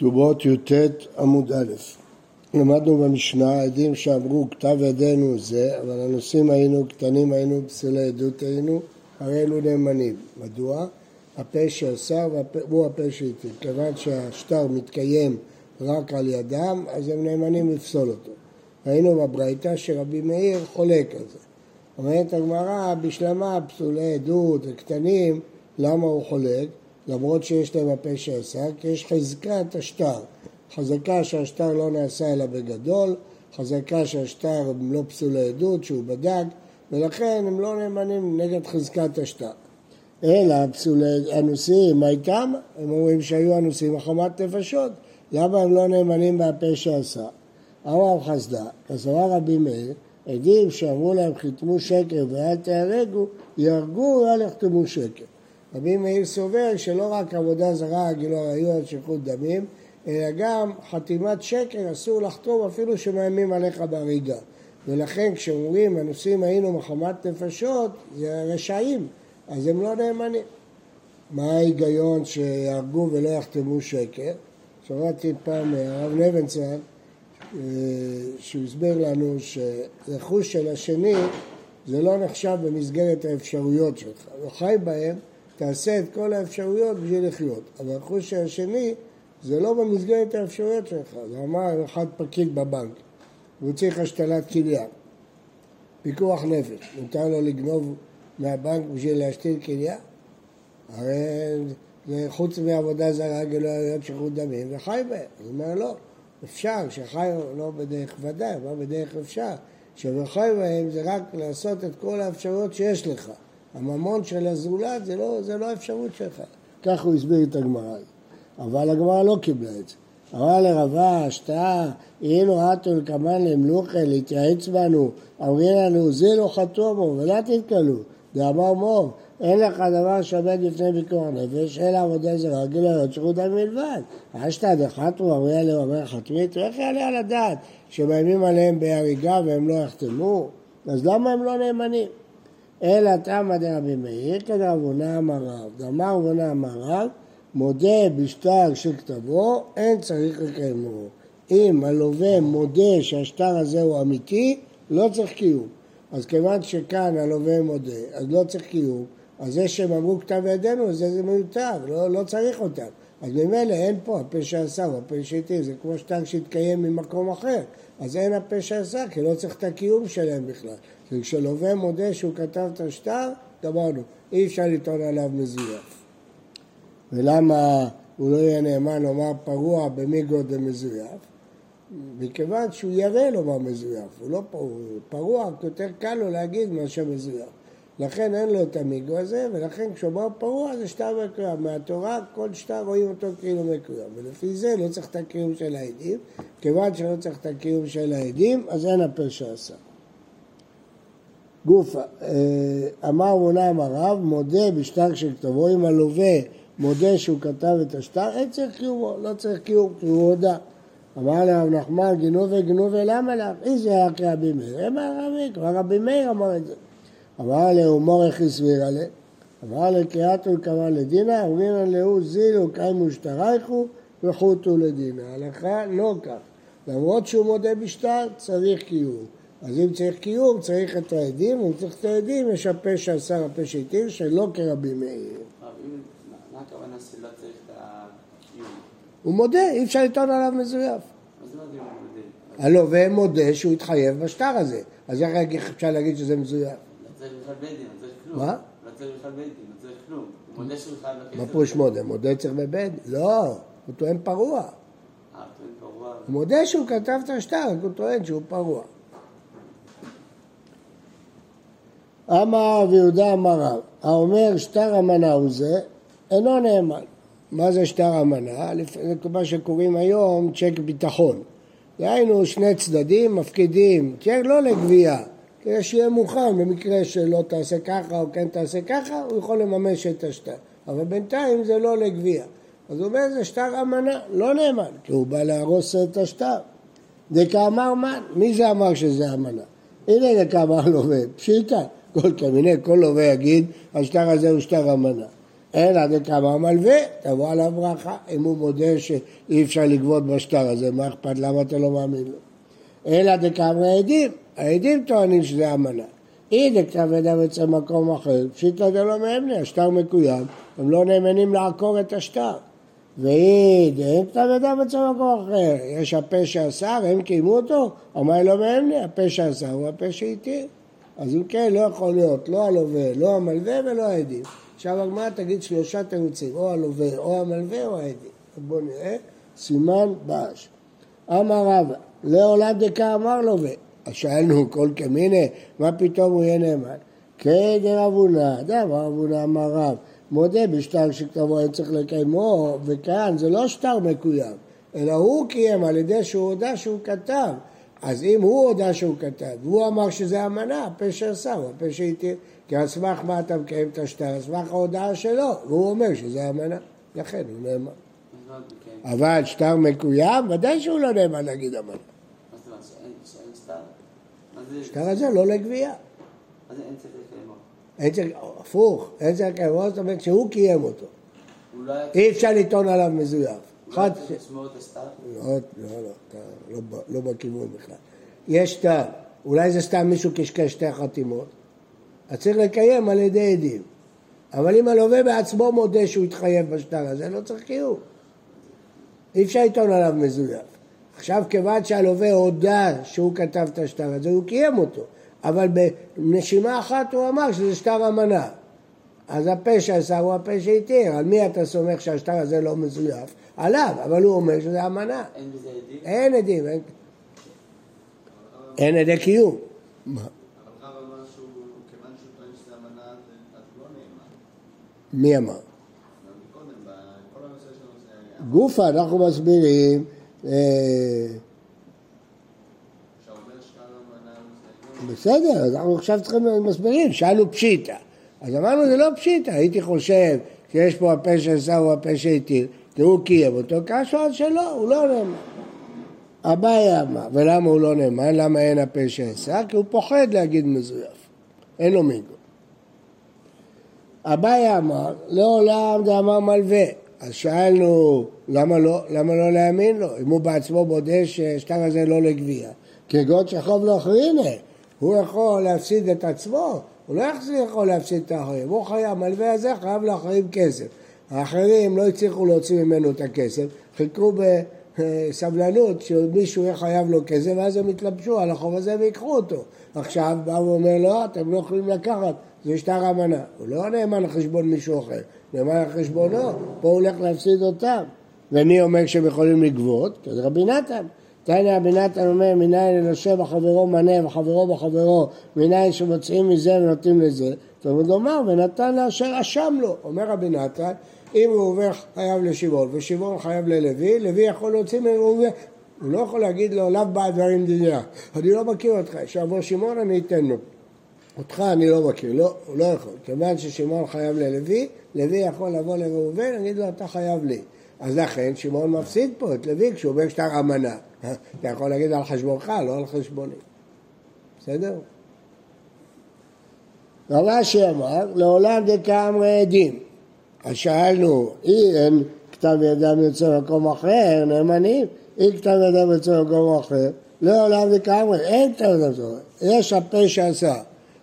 כתובות י"ט עמוד א'. למדנו במשנה עדים שאמרו כתב ידינו זה, אבל הנושאים היינו קטנים היינו, פסולי עדות היינו, הרי אלו נאמנים. מדוע? הפה שאסר הוא הפה שהטיל. כיוון שהשטר מתקיים רק על ידם, אז הם נאמנים לפסול אותו. ראינו בברייתא שרבי מאיר חולק על זה. אומרת הגמרא, בשלמה פסולי עדות וקטנים, למה הוא חולק? למרות שיש להם הפה שאסר, כי יש חזקת השטר. חזקה שהשטר לא נעשה אלא בגדול, חזקה שהשטר לא פסולי עדות, שהוא בדק, ולכן הם לא נאמנים נגד חזקת השטר. אלא פסולי אנוסים, מה איתם? הם אומרים שהיו אנוסים מחמת נפשות. למה הם לא נאמנים מהפה שעשה? אמר חסדה, כסבר רבי מאיר, עדים שאמרו להם חיתמו שקר ואל תהרגו, יהרגו ואל יחתמו שקר. רבי מאיר סובר שלא רק עבודה זרה, גילו עריות, שפיכות דמים, אלא גם חתימת שקר אסור לחתום אפילו שמאיימים עליך בהריגה. ולכן כשאומרים הנושאים היינו מחמת נפשות, זה רשעים, אז הם לא נאמנים. מה ההיגיון שיהרגו ולא יחתמו שקר? שמעתי פעם מהרב נבנצל אה, שהוא הסביר לנו שרכוש של השני זה לא נחשב במסגרת האפשרויות שלך. הוא חי בהם תעשה את כל האפשרויות בשביל לחיות. אבל הרכוש השני זה לא במסגרת האפשרויות שלך. זה אמר אחד פקיד בבנק, והוא צריך השתלת כליה. פיקוח נפש, מותר לו לגנוב מהבנק בשביל להשתיל כליה? הרי חוץ מעבודה זרה, גלויות שחרור דמים, וחי בהם. הוא אומר לא, אפשר, שחי לא בדרך ודאי, אבל בדרך אפשר. שבחי בהם זה רק לעשות את כל האפשרויות שיש לך. הממון של הזולת זה לא, זה לא אפשרות שלך. כך הוא הסביר את הגמרא. אבל הגמרא לא קיבלה את זה. אמר לרבה, השתאה, אילו אתו לקמן למלוכה, להתייעץ בנו, אמרי לנו, זה לא חתומו, ולא תתקלו. דאמר מור, אין לך דבר שעומד לפני ביקור נפש, אלא עבודה זרה, גילויות שחוטה מלבד. אשתא דחתו, אמרי עליהם, אמר חתמית, איך יעלה על הדעת שמאיימים עליהם בהריגה והם לא יחתמו? אז למה הם לא נאמנים? אלא תמא דרבי מאיר כדרבונה אמר רב. דאמר רבונה אמר רב, מודה בשטר שכתבו, אין צריך לקיימו. אם הלווה מודה שהשטר הזה הוא אמיתי, לא צריך קיום. אז כיוון שכאן הלווה מודה, אז לא צריך קיום, אז זה שהם אמרו כתב ידינו, זה, זה מיותר, לא, לא צריך אותם. אז ממילא אין פה הפה שעשה הוא הפה שהתיר, זה כמו שטר שהתקיים ממקום אחר. אז אין הפה שעשה, כי לא צריך את הקיום שלהם בכלל. וכשלווה מודה שהוא כתב את השטר, גמרנו, אי אפשר לטעון עליו מזויף. ולמה הוא לא יהיה נאמן לומר פרוע במיגו דמזויף? מכיוון שהוא ירא לומר מזויף, הוא לא פרוע, פרוע יותר קל לו להגיד מאשר מזויף. לכן אין לו את המיגו הזה, ולכן כשאומר פרוע זה שטר מקוים. מהתורה כל שטר רואים אותו כאילו מקוים, ולפי זה לא צריך את הקיום של העדים. כיוון שלא צריך את הקיום של העדים, אז אין הפה שעשה. גופה, אה, אמר מונה אמר רב, מודה בשטר של כתבו, אם הלווה מודה שהוא כתב את השטר, אין צריך קיומו, לא צריך קיום, כי הוא הודה. אמר לרב נחמן, גנובי גנובי למה לך? איזה היה כרבי מאיר? אמר רבי, כבר רבי מאיר אמר את זה. אמר להומור איך הסביר עליה? אמר לקריאתו לקרא לדינה, אומרים להו זילו קיימו שטרייכו וחוטו לדינה. הלכה לא כך. למרות שהוא מודה בשטר, צריך קיום. אז אם צריך קיום, צריך את העדים, אם צריך את העדים, יש הפה שעשה הפה שהתיר, שלא כרבי מאיר. מה הכוונה שלא צריך את הקיום? הוא מודה, אי אפשר לטעון עליו מזויף. הלא, מודה שהוא התחייב בשטר הזה. אז איך אפשר להגיד שזה מזויף? לא כלום. מה? לא לא מה פירוש מודה? מודה צריך בבית? לא, הוא טוען פרוע. אה. הוא מודה שהוא כתב את השטר, הוא טוען שהוא פרוע. אמר רב יהודה אמר רב, האומר שטר אמנה הוא זה, אינו נאמן. מה זה שטר אמנה? זה מה שקוראים היום צ'ק ביטחון. דהיינו שני צדדים מפקידים צ'ק לא לגבייה, כדי שיהיה מוכן במקרה שלא תעשה ככה או כן תעשה ככה, הוא יכול לממש את השטר. אבל בינתיים זה לא לגבייה. אז הוא אומר זה שטר אמנה, לא נאמן, כי הוא בא להרוס את השטר. דקאמר מן, מי זה אמר שזה אמנה? הנה דקאמר לווה, פשיטה. כל קמיני, כל לווה יגיד, השטר הזה הוא שטר אמנה. אלא דקאמר מלווה, תבוא עליו ברכה. אם הוא מודה שאי אפשר לגבות בשטר הזה, מה אכפת? למה אתה לא מאמין לו? אלא דקאמר העדים, העדים טוענים שזה אמנה. אי דכתב ידם אצל מקום אחר, פשיטא דלא מאמני, השטר מקוים, הם לא נאמנים לעקור את השטר. ואי דאין כתב ידם אצל מקום אחר, יש הפה שאסר, הם קיימו אותו, אמר לא מאמני, הפה שאסר הוא הפה שהתיר. אז אם כן, לא יכול להיות לא הלווה, לא המלווה ולא העדים. עכשיו הגמרא תגיד שלושה תירוצים, או הלווה, או המלווה, או העדים. בואו נראה, סימן בש. אמר רבא, לעולם דקה אמר לווה. אז שאלנו כל כמיני, מה פתאום הוא יהיה נאמן? כדר אבונה, דאמר אבונה אמר רב, מודה בשטר שכתבו אין צריך לקיימו, וכאן זה לא שטר מקוים, אלא הוא קיים על ידי שהוא הודה שהוא כתב. אז אם הוא הודה שהוא כתב, והוא אמר שזה אמנה, הפה שעשה הוא הפה שהתיר. כי על סמך מה אתה מקיים את השטר? על סמך ההודעה שלו, והוא אומר שזה אמנה, לכן הוא נאמן. אבל שטר מקוים, ודאי שהוא לא נאמן להגיד אמנה. השטר הזה לא לגבייה. אז אין צריך לקיימו. אין צריך, הפוך, אין צריך לקיימו, זאת אומרת שהוא קיים אותו. לא אי אפשר לטעון עליו מזויף. לא אחד? לא, לא, לא, לא בכיוון בכלל. יש שטר, אולי זה סתם מישהו קשקש שתי חתימות, אז צריך לקיים על ידי עדים. אבל אם הלווה בעצמו מודה שהוא התחייב בשטר הזה, לא צריך קיום. אי אפשר לטעון עליו מזויף. עכשיו, כיוון שהלווה הודה שהוא כתב את השטר הזה, הוא קיים אותו. אבל בנשימה אחת הוא אמר שזה שטר אמנה. אז הפה שעשה הוא הפה שהתיר. על מי אתה סומך שהשטר הזה לא מזויף? עליו, אבל הוא אומר שזה אמנה. אין בזה עדים? אין עדים, אין, אין עדי קיום. לא. מי אמר? זה גופה, אנחנו מסבירים, אה, זה בסדר, אז אנחנו עכשיו צריכים מסבירים, שאלנו פשיטא. אז אמרנו זה לא פשיטא, הייתי חושב שיש פה הפה שעשה הוא הפה שהתיר, כי הוא קיים אותו, קשו על שלא, הוא לא נאמן. אביי אמר, ולמה הוא לא נאמן? למה אין הפה שעשה? כי הוא פוחד להגיד מזויף, אין לו מיגו. אביי אמר, לעולם דאמר מלווה. אז שאלנו, למה לא, למה לא להאמין לו? אם הוא בעצמו מודה שהשטר הזה לא לגבייה. כגון שחוב לו אחרינה, הוא יכול להפסיד את עצמו, הוא לא יכול להפסיד את האחרים. הוא חייב, המלווה הזה חייב לאחרים כסף. האחרים לא הצליחו להוציא ממנו את הכסף, חיכו בסבלנות שמישהו יהיה חייב לו כסף, ואז הם יתלבשו על החוב הזה ויקחו אותו. עכשיו בא ואומר, לא, אתם לא יכולים לקחת, זה שטר אמנה. הוא לא נאמן על חשבון מישהו אחר, נאמן על חשבונו, פה הוא הולך להפסיד אותם. ומי אומר שהם יכולים לגבות? כי זה רבי נתן. תניא רבי נתן אומר, מניין לנושה בחברו מנה וחברו בחברו, מניין שמוצאים מזה ונותנים לזה. תלמוד לומר, ונתן לאשר אשם לו. אומר רבי נתן, אם ראובן חייב לשמעון ושמעון חייב ללוי, לוי יכול להוציא מראובן. הוא לא יכול להגיד לו, לאו בא דברים דניה. אני לא מכיר אותך, שיבוא שמעון אני אתן לו. אותך אני לא מכיר, לא, הוא לא יכול. כיוון ששמעון חייב ללוי, לוי יכול לבוא לראובן, להגיד לו, אתה חייב לי. אז לכן שמעון מפסיד פה את לוי כשהוא אומר שאתה אמנה. אתה יכול להגיד על חשבונך, לא על חשבוני. בסדר? רבשי אמר, לעולם דקאמרי עדים. אז שאלנו, אי אין כתב ידם יוצא במקום אחר, נאמנים, אי כתב ידם יוצא במקום אחר, לעולם דקאמרי, אין כתב ידם יוצא במקום אחר. יש הפה שעשה,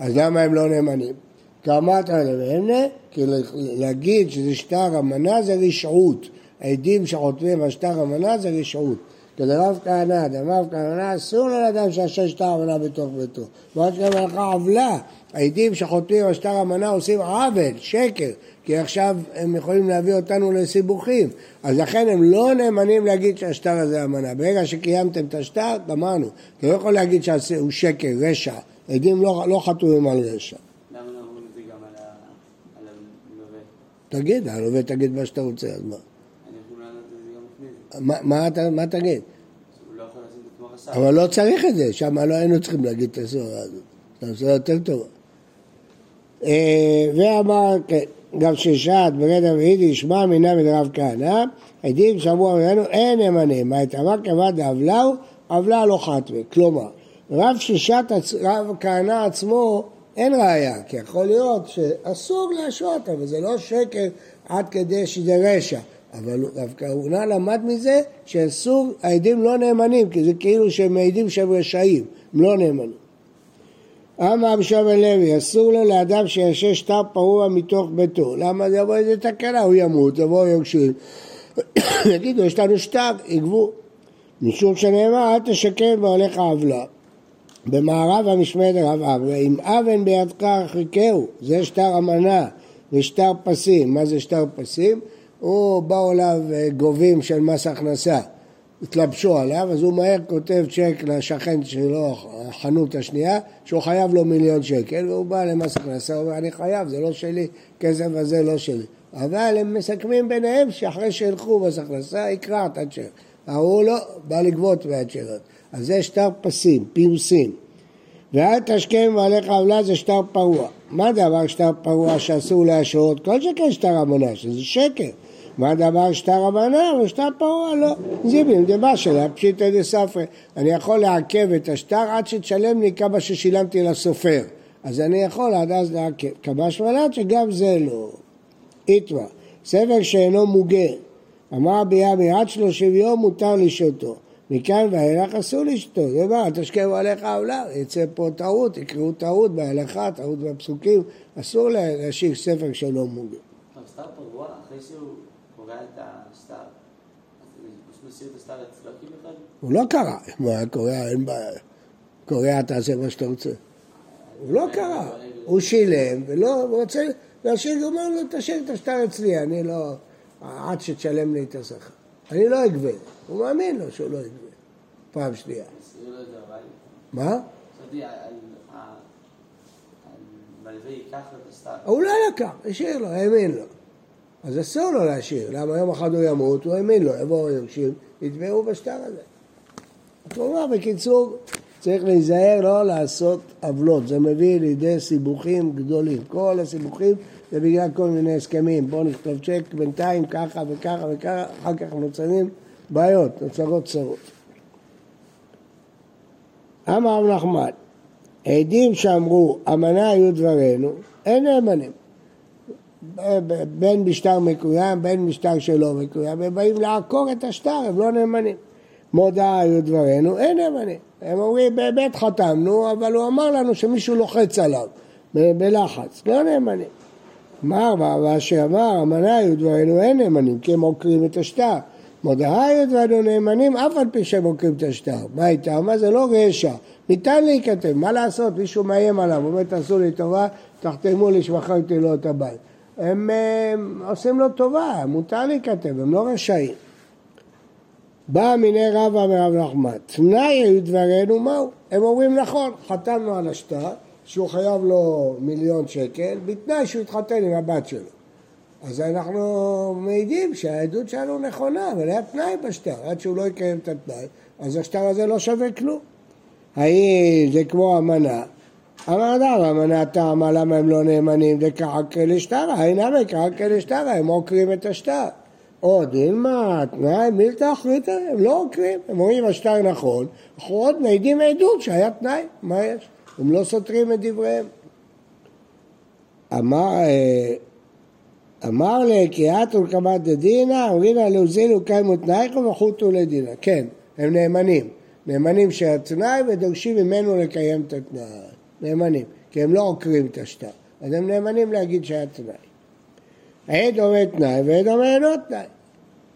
אז למה הם לא נאמנים? כאמרת להם, כי להגיד שזה שטר אמנה זה רשעות. העדים שחותמים על שטר אמנה זה רשעות. כדרב כהנא, דמר כהנא, אסור לאדם שיעשה שטר אמנה בתוך ביתו. ועוד שגם הלכה עוולה, העדים שחותמים על שטר אמנה עושים עוול, שקר, כי עכשיו הם יכולים להביא אותנו לסיבוכים. אז לכן הם לא נאמנים להגיד שהשטר הזה אמנה. ברגע שקיימתם את השטר, גמרנו. אתה לא יכול להגיד שהוא שקר, רשע. עדים לא, לא חתומים על רשע. למה לא אומרים את זה גם על הלווה? תגיד, הלווה תגיד מה שאתה רוצה, אז מה? אני יכול לענות את זה גם לפני זה. מה, מה, אתה, מה תגיד? לא יכול לשים את עצמו רס"ר. אבל לא צריך את זה, שם לא היינו צריכים להגיד את הסברה הזאת. זו סברה יותר טובה. אה, ואמר, כן, גם ששעת בגדר ויידיש, שמע מינה מדרב כהנא, עדים שאמרו ממנו, אין נאמנים, מה את אמר כבד דאבלהו, עוולה לא חתמי. כלומר, רב ששת, רב כהנא עצמו, אין ראייה, כי יכול להיות שאסור להשעות, אבל זה לא שקר עד כדי שזה רשע. אבל דווקא אורנה למד מזה שאסור, העדים לא נאמנים, כי זה כאילו שהם מעידים שהם רשעים, הם לא נאמנים. אמר רבי שמעון לוי, אסור לו לאדם שישש שטר פרוע מתוך ביתו. למה זה יבוא איזה תקלה? הוא ימות, יבואו יוגשים. יגידו, יש לנו שטר, יגבו. משום שנאמר, אל תשקם בעולך עוולה. במערב המשמד רב אברה, אם אבן בידך הרחיקהו, זה שטר אמנה ושטר פסים. מה זה שטר פסים? הוא באו אליו אה, גובים של מס הכנסה, התלבשו עליו, אז הוא מהר כותב צ'ק לשכן שלו, החנות השנייה, שהוא חייב לו מיליון שקל, והוא בא למס הכנסה, הוא אומר, אני חייב, זה לא שלי, כסף הזה לא שלי. אבל הם מסכמים ביניהם שאחרי שילכו מס הכנסה, יקרע את הצ'ק. ההוא לא, בא לגבות מהצ'קות. אז זה שטר פסים, פיוסים. ואל תשכם ועליך עוולה זה שטר פרוע. מה דבר שטר פרוע שאסור להשעות? כל שכן שטר אמונה, שזה שקר. מה דבר שטר אמנה ושטר פרוע לא. זיבים דבא שלה פשיטא דספרי. אני יכול לעכב את השטר עד שתשלם לי כמה ששילמתי לסופר. אז אני יכול עד אז לעכב. כמה שמלת שגם זה לא. איתמה, סבל שאינו מוגה. אמר רבי ימי עד שלושים יום מותר לשתו. מכאן ואילך אסור לשתות, זה מה, תשכבו עליך עולה, יצא פה טעות, יקראו טעות בהלכה, טעות בפסוקים, אסור להשאיר ספר שלא מוגה. אבל סטאר פרוע, אחרי שהוא קורע את אחד? הוא לא קרא, אם הוא היה קורע, אין בעיה. קורע, תעשה מה שאתה רוצה. הוא לא קרא, הוא שילם, ולא, הוא רוצה להשאיר, הוא אומר לו, תשאיר את השטר אצלי, אני לא, עד שתשלם לי את השכר. אני לא אגבה, הוא מאמין לו שהוא לא יגבה. פעם שנייה. מה? הוא לא לקח, השאיר לו, האמין לו. אז אסור לו להשאיר, למה יום אחד הוא ימות, הוא האמין לו, יבואו היורשים, יתבעו בשטר הזה. כלומר, בקיצור, צריך להיזהר לא לעשות עוולות, זה מביא לידי סיבוכים גדולים. כל הסיבוכים זה בגלל כל מיני הסכמים, בואו נכתוב צ'ק בינתיים ככה וככה וככה, אחר כך נוצרים בעיות, נוצרות צרות. אמר רב נחמן, עדים שאמרו אמנה היו דברינו, אין נאמנים. בין משטר מקוים, בין משטר שלא מקוים, הם באים לעקור את השטר, הם לא נאמנים. מודעה היו דברינו, אין נאמנים. הם אומרים, באמת חתמנו, אבל הוא אמר לנו שמישהו לוחץ עליו, בלחץ, לא נאמנים. אמר, ואשר אמר, אמנה היו דברינו, אין נאמנים, כי הם עוקרים את השטר. מודעה היו דברינו נאמנים, אף על פי שהם עוקרים את השטר. מה איתם? מה זה לא רשע. ניתן להיכתב, מה לעשות? מישהו מאיים עליו, אומר, תעשו לי טובה, תחתמו לי שמכרתי לו את הבית. הם, הם עושים לו טובה, מותר להיכתב, הם לא רשעים. בא מיני רבא מרב נחמן, תנאי היו דברינו מהו? הם אומרים נכון, חתמנו על השטר, שהוא חייב לו מיליון שקל, בתנאי שהוא יתחתן עם הבת שלו. אז אנחנו מעידים שהעדות שלנו נכונה, אבל היה תנאי בשטר, עד שהוא לא יקיים את התנאי, אז השטר הזה לא שווה כלום. האם זה כמו אמנה? אמר אדם, אמנה טעמה, למה הם לא נאמנים? דקעקא לשטרה, אינם קעקא לשטרה, הם עוקרים את השטר. עוד אילמה, תנאי, מילתא אחריתא, הם לא עוקרים, הם אומרים השטר נכון, אנחנו עוד מעידים עדות שהיה תנאי, מה יש? הם לא סותרים את דבריהם. אמר, אה, אמר לקריאת ולקמת דדינא, אמרינא להוזילו קיימו תנאיכו וחוטו לדינא. כן, הם נאמנים. נאמנים של התנאי ודורשים ממנו לקיים את התנאי. נאמנים, כי הם לא עוקרים את השטר. אז הם נאמנים להגיד שהיה תנאי. עד אומר תנאי ועד אומר אינו תנאי.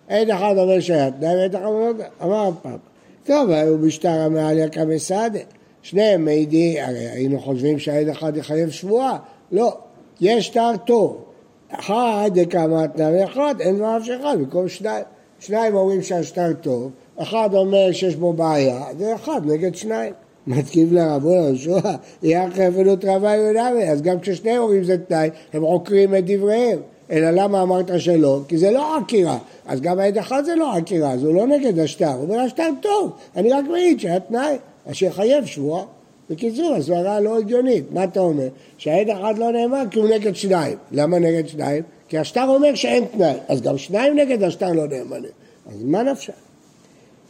עד אחד אומר שהיה תנאי ועד אחד אומר תנאי. אמר הפעם, טוב, היו משטר המעליה כמסעדה. שניהם מעידים, הרי היינו חושבים שהעד אחד יחייב שבועה. לא, יש שטר טוב. אחד דקאמה תנאי ואחד, אין דבריו של אחד, במקום שניים. שניים אומרים שהשטר טוב, אחד אומר שיש בו בעיה, זה אחד נגד שניים. מתקיף לרבו יהושע, יהיה חפלות רבה יהודמי, אז גם כששניהם אומרים זה תנאי, הם עוקרים את דבריהם. אלא למה אמרת שלא? כי זה לא עקירה. אז גם העד אחד זה לא עקירה, אז הוא לא נגד השטר. הוא אומר השטר טוב, אני רק מעיד שהיה תנאי, אז שיחייב שבועה. בקיצור, הסברה לא הגיונית. מה אתה אומר? שהעד אחד לא נאמר כי הוא נגד שניים. למה נגד שניים? כי השטר אומר שאין תנאי. אז גם שניים נגד השטר לא נאמנים. אז מה נפשך?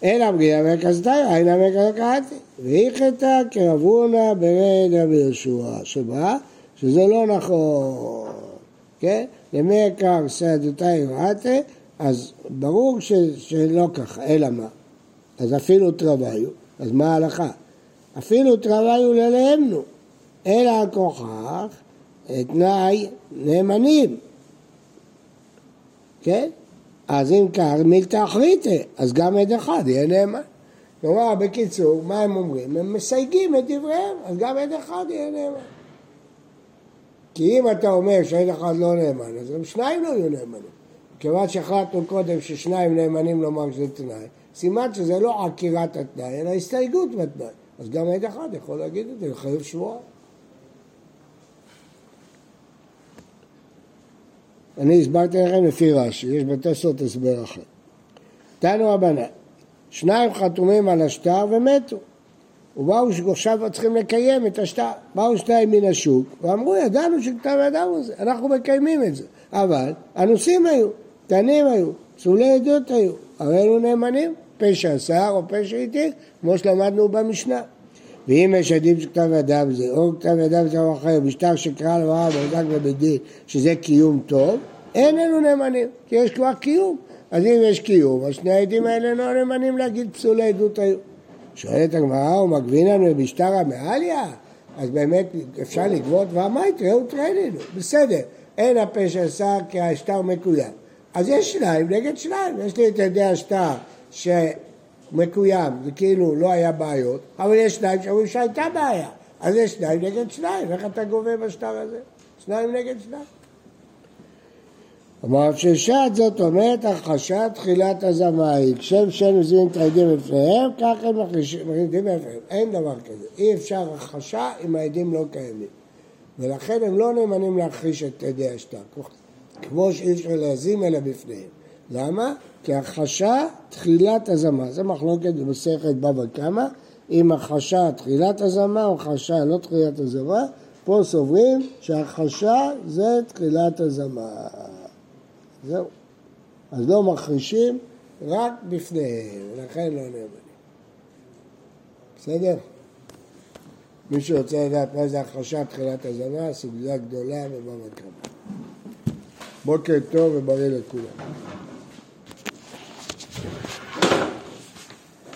אלא בגילה מקסתרא, אינה מקרקעתי. והיכתה כרבונה ברד רבי יהושע, שבא, שזה לא נכון, כן? למי יקר רעתה, אז ברור שלא ככה, אלא מה? אז אפילו תרוויו, אז מה ההלכה? אפילו תרוויו ללאמנו, אלא הכוכך תנאי נאמנים, כן? אז אם כך, מילתא אחריתא, אז גם עד אחד יהיה נאמן. כלומר, בקיצור, מה הם אומרים? הם מסייגים את דבריהם, אז גם עד אחד יהיה נאמן. כי אם אתה אומר שעד אחד לא נאמן, אז גם שניים לא יהיו נאמנים. כיוון שהחלטנו קודם ששניים נאמנים לומר שזה תנאי, סימן שזה לא עקירת התנאי, אלא הסתייגות בתנאי. אז גם עד אחד יכול להגיד את זה, לחייב שבועה. אני הסברתי לכם לפי רש"י, יש בתוספות הסבר אחר. תנו רבנן, שניים חתומים על השטר ומתו. ובאו עכשיו צריכים לקיים את השטר. באו שניים מן השוק ואמרו, ידענו שכתב ידם הוא זה, אנחנו מקיימים את זה. אבל אנוסים היו, קטנים היו, פסולי עדות היו, הרי אלו נאמנים, פשע שר או פשע איתי, כמו שלמדנו במשנה. ואם יש עדים שכתב ידם זה, או כתב ידם זה אחר, משטר שקרא לברר מוחזק בבית דין, שזה קיום טוב, אין אלו נאמנים, כי יש כבר קיום. אז אם יש קיום, אז שני העדים האלה לא נאמנים להגיד פסולי עדות היו. שואלת הגמרא, הוא מגבין לנו במשטר המעליה? אז באמת אפשר לגבות, ואמרת, ראו טרנינו, בסדר, אין הפשע שר כי השטר מקוים. אז יש שניים נגד שניים, יש לי את ידי השטר שמקוים, זה כאילו לא היה בעיות, אבל יש שניים שאומרים שהייתה בעיה, אז יש שניים נגד שניים, איך אתה גובה בשטר הזה? שניים נגד שניים. אמר ששת זאת אומרת הכחשת תחילת הזמאי, כשם שהם מזינים את העדים בפניהם, כך הם מכניסים בפניהם. אין דבר כזה. אי אפשר הכחשה אם העדים לא קיימים. ולכן הם לא נאמנים להכחיש את עדי השטר, כמו שאי אפשר להזים אלא בפניהם. למה? כי הכחשה תחילת הזמה. זה מחלוקת במסכת בבא קמא, אם הכחשה תחילת הזמה או הכחשה לא תחילת הזמה. פה סוברים שהכחשה זה תחילת הזמה. זהו. אז לא מכחישים רק בפניהם, ולכן לא נאמנים. בסדר? מי שרוצה לדעת מה זה הכחשת תחילת הזנה, סוגיה גדולה ובמקום. בוקר טוב ובריא לכולם.